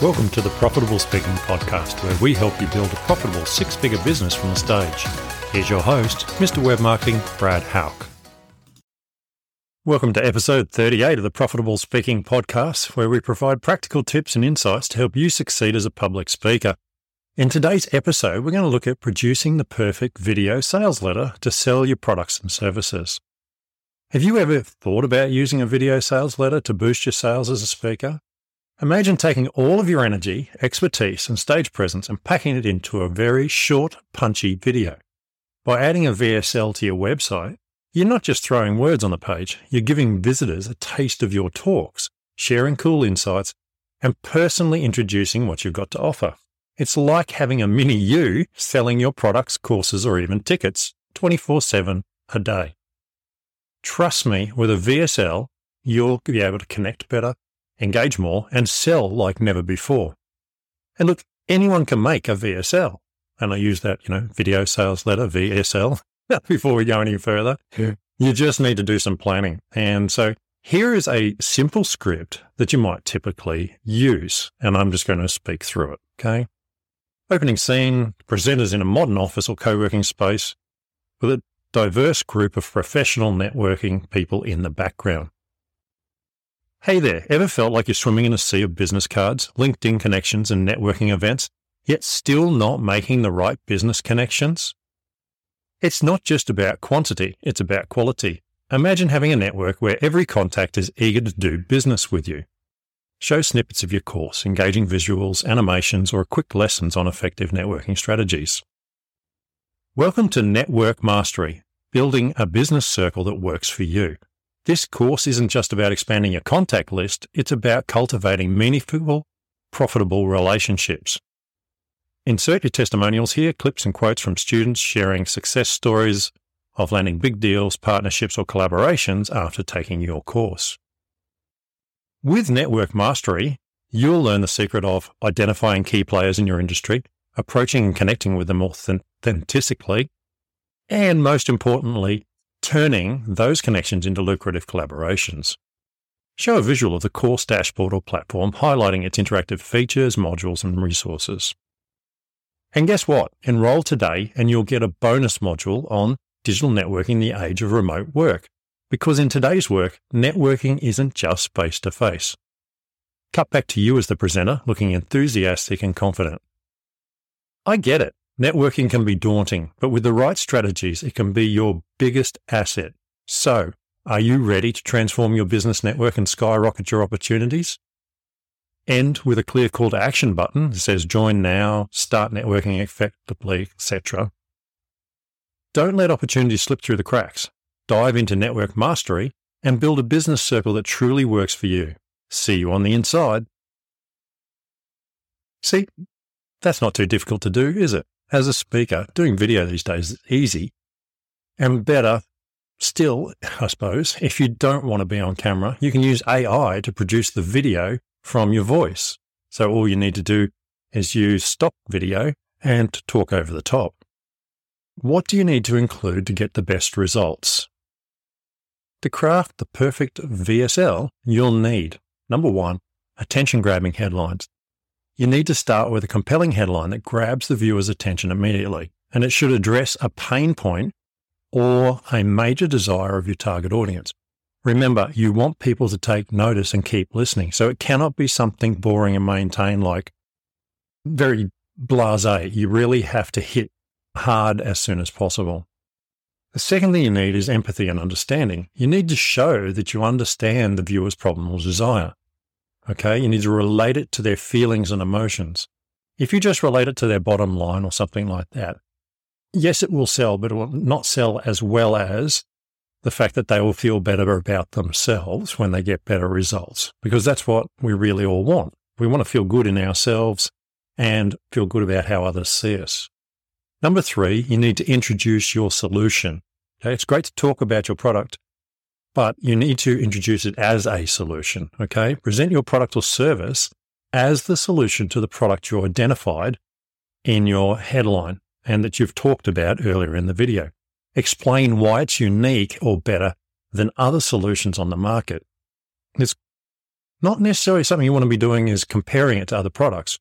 Welcome to the Profitable Speaking Podcast, where we help you build a profitable six figure business from the stage. Here's your host, Mr. Web Marketing, Brad Hauck. Welcome to episode 38 of the Profitable Speaking Podcast, where we provide practical tips and insights to help you succeed as a public speaker. In today's episode, we're going to look at producing the perfect video sales letter to sell your products and services. Have you ever thought about using a video sales letter to boost your sales as a speaker? Imagine taking all of your energy, expertise, and stage presence and packing it into a very short, punchy video. By adding a VSL to your website, you're not just throwing words on the page, you're giving visitors a taste of your talks, sharing cool insights, and personally introducing what you've got to offer. It's like having a mini you selling your products, courses, or even tickets 24 7 a day. Trust me, with a VSL, you'll be able to connect better, engage more, and sell like never before. And look, anyone can make a VSL. And I use that, you know, video sales letter, VSL, before we go any further. Yeah. You just need to do some planning. And so here is a simple script that you might typically use. And I'm just going to speak through it. Okay. Opening scene, presenters in a modern office or co working space with a diverse group of professional networking people in the background. Hey there, ever felt like you're swimming in a sea of business cards, LinkedIn connections, and networking events, yet still not making the right business connections? It's not just about quantity, it's about quality. Imagine having a network where every contact is eager to do business with you. Show snippets of your course, engaging visuals, animations, or quick lessons on effective networking strategies. Welcome to Network Mastery, building a business circle that works for you. This course isn't just about expanding your contact list, it's about cultivating meaningful, profitable relationships. Insert your testimonials here, clips and quotes from students sharing success stories of landing big deals, partnerships, or collaborations after taking your course. With Network Mastery, you'll learn the secret of identifying key players in your industry, approaching and connecting with them authentically, and most importantly, turning those connections into lucrative collaborations. Show a visual of the course dashboard or platform highlighting its interactive features, modules, and resources. And guess what? Enroll today and you'll get a bonus module on digital networking in the age of remote work. Because in today's work, networking isn't just face to face. Cut back to you as the presenter, looking enthusiastic and confident. I get it. Networking can be daunting, but with the right strategies, it can be your biggest asset. So, are you ready to transform your business network and skyrocket your opportunities? End with a clear call to action button that says join now, start networking effectively, etc. Don't let opportunities slip through the cracks. Dive into network mastery and build a business circle that truly works for you. See you on the inside. See, that's not too difficult to do, is it? As a speaker, doing video these days is easy and better still, I suppose, if you don't want to be on camera, you can use AI to produce the video from your voice. So all you need to do is use stock video and talk over the top. What do you need to include to get the best results? To craft the perfect VSL, you'll need number one, attention grabbing headlines you need to start with a compelling headline that grabs the viewer's attention immediately, and it should address a pain point or a major desire of your target audience. Remember, you want people to take notice and keep listening, so it cannot be something boring and maintained like very blase. You really have to hit hard as soon as possible. The second thing you need is empathy and understanding. You need to show that you understand the viewer's problem or desire. Okay. You need to relate it to their feelings and emotions. If you just relate it to their bottom line or something like that, yes, it will sell, but it will not sell as well as the fact that they will feel better about themselves when they get better results, because that's what we really all want. We want to feel good in ourselves and feel good about how others see us. Number three, you need to introduce your solution. Okay. It's great to talk about your product, but you need to introduce it as a solution. Okay. Present your product or service as the solution to the product you identified in your headline and that you've talked about earlier in the video. Explain why it's unique or better than other solutions on the market. It's Not necessarily something you want to be doing is comparing it to other products,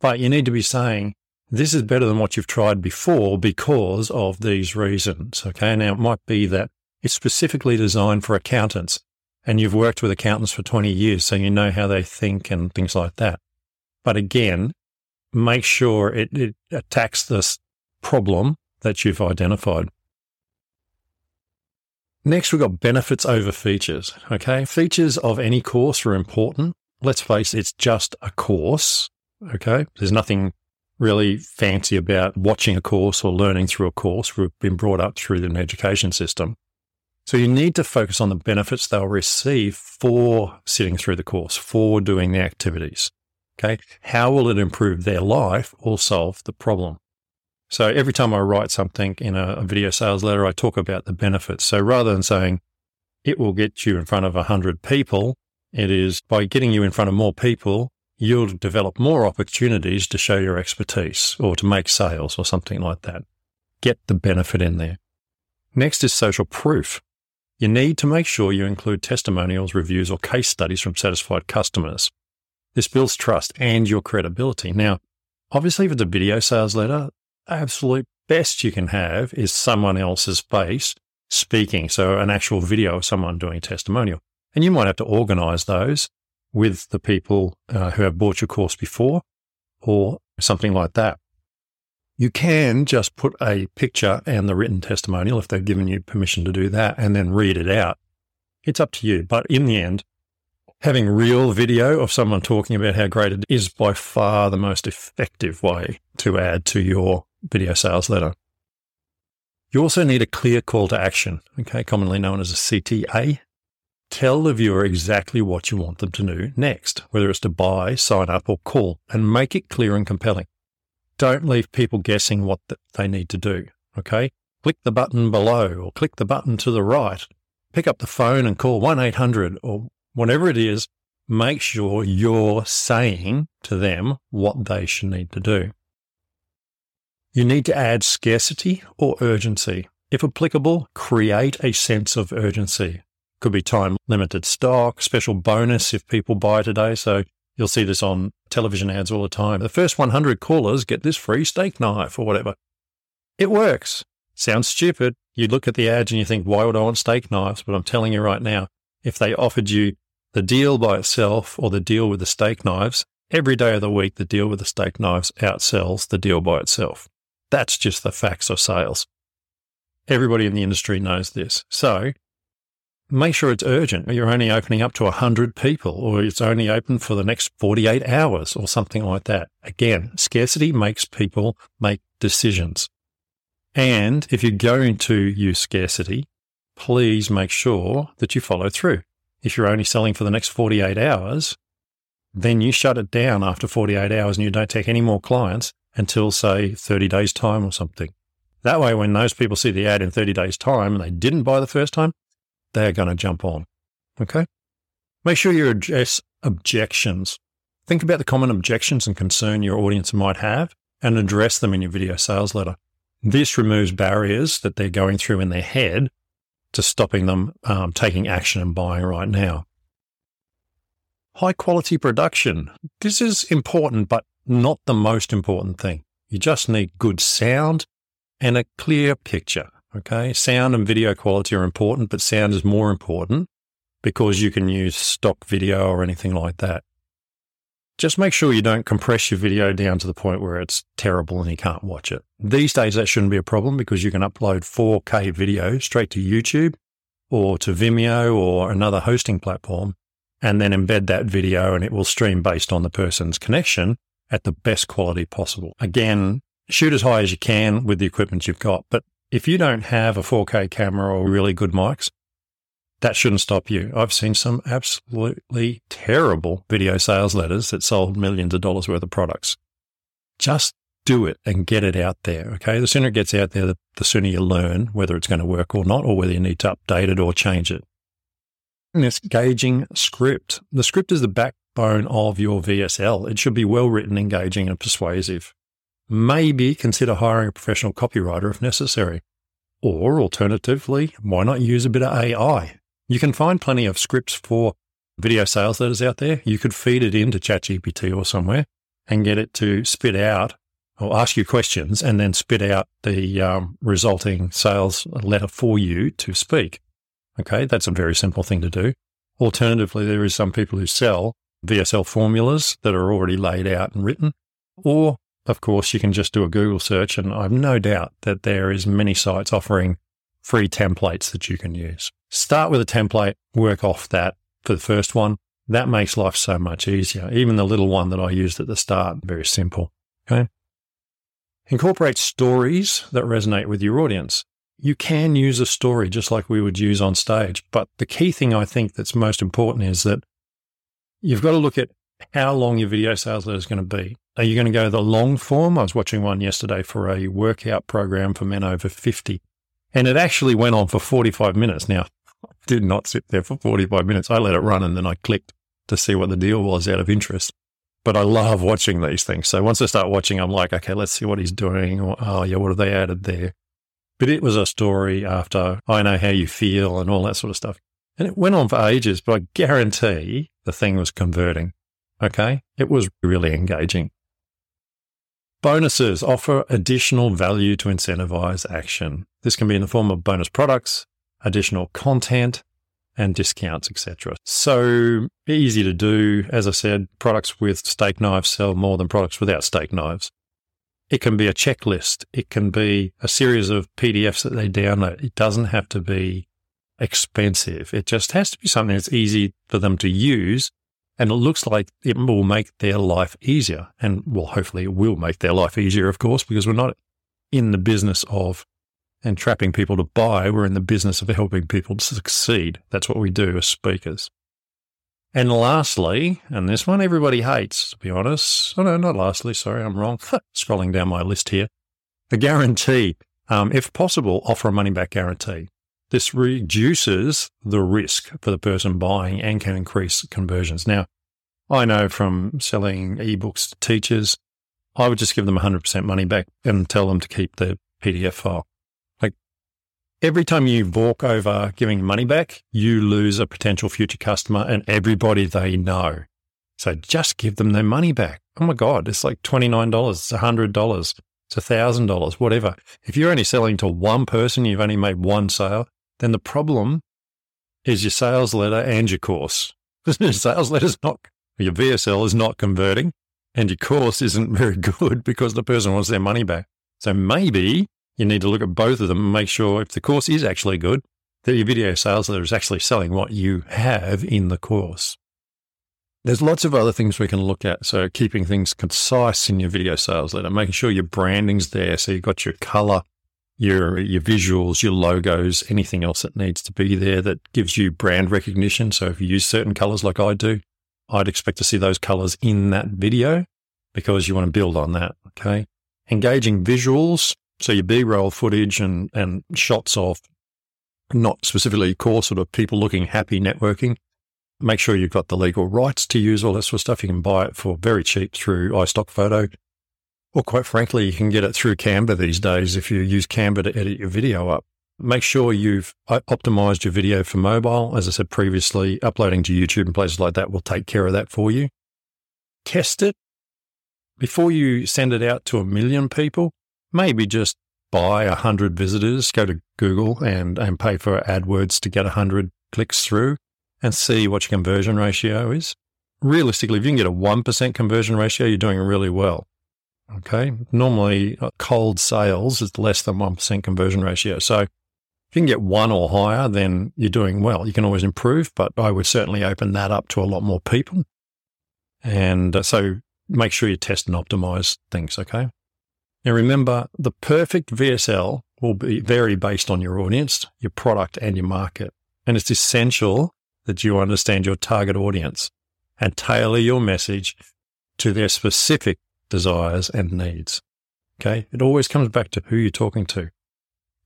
but you need to be saying, this is better than what you've tried before because of these reasons. Okay. Now it might be that it's specifically designed for accountants and you've worked with accountants for 20 years, so you know how they think and things like that. But again, make sure it, it attacks this problem that you've identified. Next, we've got benefits over features. Okay. Features of any course are important. Let's face it, it's just a course. Okay. There's nothing really fancy about watching a course or learning through a course. We've been brought up through an education system. So you need to focus on the benefits they'll receive for sitting through the course, for doing the activities. Okay. How will it improve their life or solve the problem? So every time I write something in a, video sales letter, I talk about the benefits. So rather than saying it will get you in front of a hundred people, it is by getting you in front of more people, you'll develop more opportunities to show your expertise or to make sales or something like that. Get the benefit in there. Next is social proof. You need to make sure you include testimonials, reviews, or case studies from satisfied customers. This builds trust and your credibility. Now, obviously, with the video sales letter, absolute best you can have is someone else's face speaking. So an actual video of someone doing a testimonial. And you might have to organize those with the people uh, who have bought your course before or something like that. You can just put a picture and the written testimonial if they've given you permission to do that and then read it out. It's up to you. But in the end, having real video of someone talking about how great it is by far the most effective way to add to your video sales letter. You also need a clear call to action, okay, commonly known as a CTA. Tell the viewer exactly what you want them to do next, whether it's to buy, sign up, or call, and make it clear and compelling. Don't leave people guessing what they need to do, okay? Click the button below or click the button to the right. Pick up the phone and call 1 800 or whatever it is. Make sure you're saying to them what they should need to do. You need to add scarcity or urgency. If applicable, create a sense of urgency. Could be time limited stock, special bonus if people buy today. So you'll see this on television ads all the time. The first 100 callers get this free steak knife or whatever. It works. Sounds stupid. You look at the ads and you think, why would I want steak knives? But I'm telling you right now, if they offered you the deal by itself or the deal with the steak knives, every day of the week, the deal with the steak knives outsells the deal by itself. That's just the facts of sales. Everybody in the industry knows this. So make sure it's urgent. You're only opening up to 100 people or it's only open for the next 48 hours or something like that. Again, scarcity makes people make decisions. And if you're going to use scarcity, please make sure that you follow through. If you're only selling for the next 48 hours, then you shut it down after 48 hours and you don't take any more clients until, say, 30 days' time or something. That way, when those people see the ad in 30 days' time and they didn't buy the first time, they're going to jump on. Okay? Make sure you address objections. Think about the common objections and concern your audience might have and address them in your video sales letter. This removes barriers that they're going through in their head to stopping them um, taking action and buying right now. High quality production. This is important, but not the most important thing. You just need good sound and a clear picture. Okay. Sound and video quality are important, but sound is more important because you can use stock video or anything like that. Just make sure you don't compress your video down to the point where it's terrible and you can't watch it. These days, that shouldn't be a problem because you can upload 4K video straight to YouTube or to Vimeo or another hosting platform and then embed that video and it will stream based on the person's connection at the best quality possible. Again, shoot as high as you can with the equipment you've got. But if you don't have a 4K camera or really good mics, that shouldn't stop you. I've seen some absolutely terrible video sales letters that sold millions of dollars worth of products. Just do it and get it out there. Okay. The sooner it gets out there, the, the sooner you learn whether it's going to work or not, or whether you need to update it or change it. And this gauging script. The script is the backbone of your VSL. It should be well written, engaging, and persuasive. Maybe consider hiring a professional copywriter if necessary. Or alternatively, why not use a bit of AI? You can find plenty of scripts for video sales letters out there, you could feed it into ChatGPT or somewhere and get it to spit out or ask you questions and then spit out the um, resulting sales letter for you to speak. Okay, that's a very simple thing to do. Alternatively, there is some people who sell VSL formulas that are already laid out and written. Or, of course, you can just do a Google search, and I've no doubt that there is many sites offering free templates that you can use. Start with a template, work off that for the first one. That makes life so much easier. Even the little one that I used at the start, very simple. Okay. Incorporate stories that resonate with your audience. You can use a story just like we would use on stage. But the key thing I think that's most important is that you've got to look at how long your video sales letter is going to be. Are you going to go the long form? I was watching one yesterday for a workout program for men over 50, and it actually went on for 45 minutes. Now, I did not sit there for 45 minutes. I let it run and then I clicked to see what the deal was out of interest. But I love watching these things. So once I start watching, I'm like, okay, let's see what he's doing. Or, oh, yeah, what have they added there? But it was a story after I know how you feel and all that sort of stuff. And it went on for ages, but I guarantee the thing was converting. Okay. It was really engaging. Bonuses offer additional value to incentivize action. This can be in the form of bonus products, additional content, and discounts, etc. So easy to do. As I said, products with steak knives sell more than products without steak knives. It can be a checklist. It can be a series of PDFs that they download. It doesn't have to be expensive. It just has to be something that's easy for them to use. And it looks like it will make their life easier. And well, hopefully it will make their life easier, of course, because we're not in the business of entrapping people to buy. We're in the business of helping people to succeed. That's what we do as speakers. And lastly, and this one everybody hates, to be honest. Oh, no, not lastly. Sorry, I'm wrong. Scrolling down my list here. The guarantee. Um, if possible, offer a money back guarantee. This reduces the risk for the person buying and can increase conversions. Now, I know from selling ebooks to teachers, I would just give them 100% money back and tell them to keep the PDF file Like every time you walk over giving money back, you lose a potential future customer and everybody they know. So just give them their money back. Oh my God, it's like $29, it's $100, it's $1,000, whatever. If you're only selling to one person, you've only made one sale, then the problem is your sales letter and your course. your sales letter's not, your VSL is not converting and your course isn't very good because the person wants their money back. So maybe you need to look at both of them and make sure if the course is actually good, that your video sales letter is actually selling what you have in the course. There's lots of other things we can look at. So keeping things concise in your video sales letter, making sure your branding's there. So you've got your color, your, your visuals, your logos, anything else that needs to be there that gives you brand recognition. So if you use certain colors like I do, I'd expect to see those colors in that video because you want to build on that. Okay. Engaging visuals. So your B-roll footage and, and shots of not specifically core sort of people looking happy networking. Make sure you've got the legal rights to use all that sort of stuff. You can buy it for very cheap through iStock Photo. Or quite frankly, you can get it through Canva these days if you use Canva to edit your video up. Make sure you've uh, optimized your video for mobile. As I said previously, uploading to YouTube and places like that will take care of that for you. Test it before you send it out to a million people maybe just buy a hundred visitors, go to Google and, and pay for AdWords to get a hundred clicks through and see what your conversion ratio is. Realistically, if you can get a 1% conversion ratio, you're doing really well. Okay. Normally uh, cold sales is less than 1% conversion ratio. So if you can get one or higher, then you're doing well. You can always improve, but I would certainly open that up to a lot more people. And uh, so make sure you test and optimize things. Okay. Now remember, the perfect VSL will be vary based on your audience, your product, and your market. And it's essential that you understand your target audience and tailor your message to their specific desires and needs. Okay. It always comes back to who you're talking to.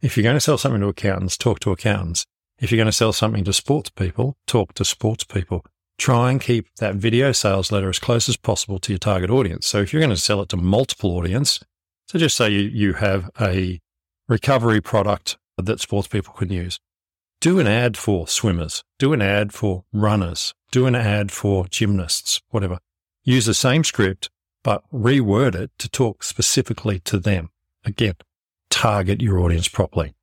If you're going to sell something to accountants, talk to accountants. If you're going to sell something to sports people, talk to sports people. Try and keep that video sales letter as close as possible to your target audience. So if you're going to sell it to multiple audience, so just say you, you have a recovery product that sports people can use. Do an ad for swimmers. Do an ad for runners. do an ad for gymnasts, whatever. Use the same script, but reword it to talk specifically to them. Again, target your audience properly.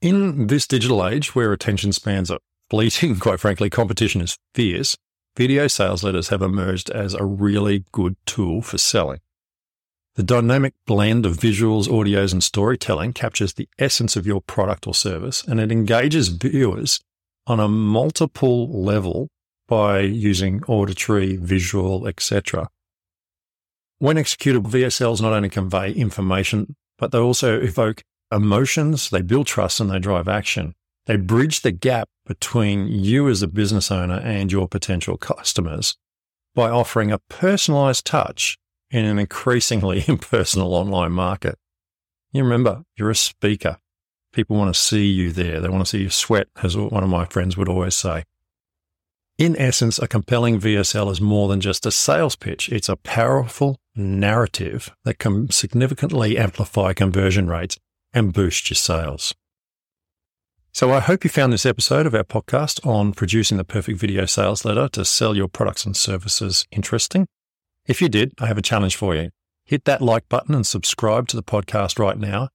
In this digital age where attention spans are fleeting, quite frankly, competition is fierce, video sales letters have emerged as a really good tool for selling. The dynamic blend of visuals, audios, and storytelling captures the essence of your product or service, and it engages viewers on a multiple level by using auditory, visual, etc. When executed, VSLs not only convey information, but they also evoke emotions, they build trust, and they drive action. They bridge the gap between you as a business owner and your potential customers by offering a personalized touch in an increasingly impersonal online market. You remember, you're a speaker. People want to see you there. They want to see you sweat, as one of my friends would always say. In essence, a compelling VSL is more than just a sales pitch. It's a powerful narrative that can significantly amplify conversion rates and boost your sales. So I hope you found this episode of our podcast on producing the perfect video sales letter to sell your products and services interesting. If you did, I have a challenge for you. Hit that like button and subscribe to the podcast right now,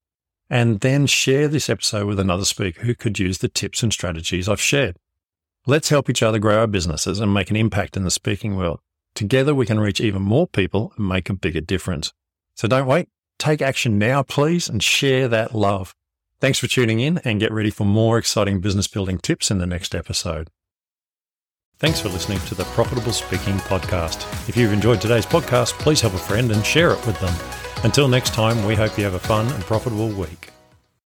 and then share this episode with another speaker who could use the tips and strategies I've shared. Let's help each other grow our businesses and make an impact in the speaking world. Together, we can reach even more people and make a bigger difference. So don't wait. Take action now, please, and share that love. Thanks for tuning in and get ready for more exciting business building tips in the next episode. Thanks for listening to the Profitable Speaking Podcast. If you've enjoyed today's podcast, please help a friend and share it with them. Until next time, we hope you have a fun and profitable week.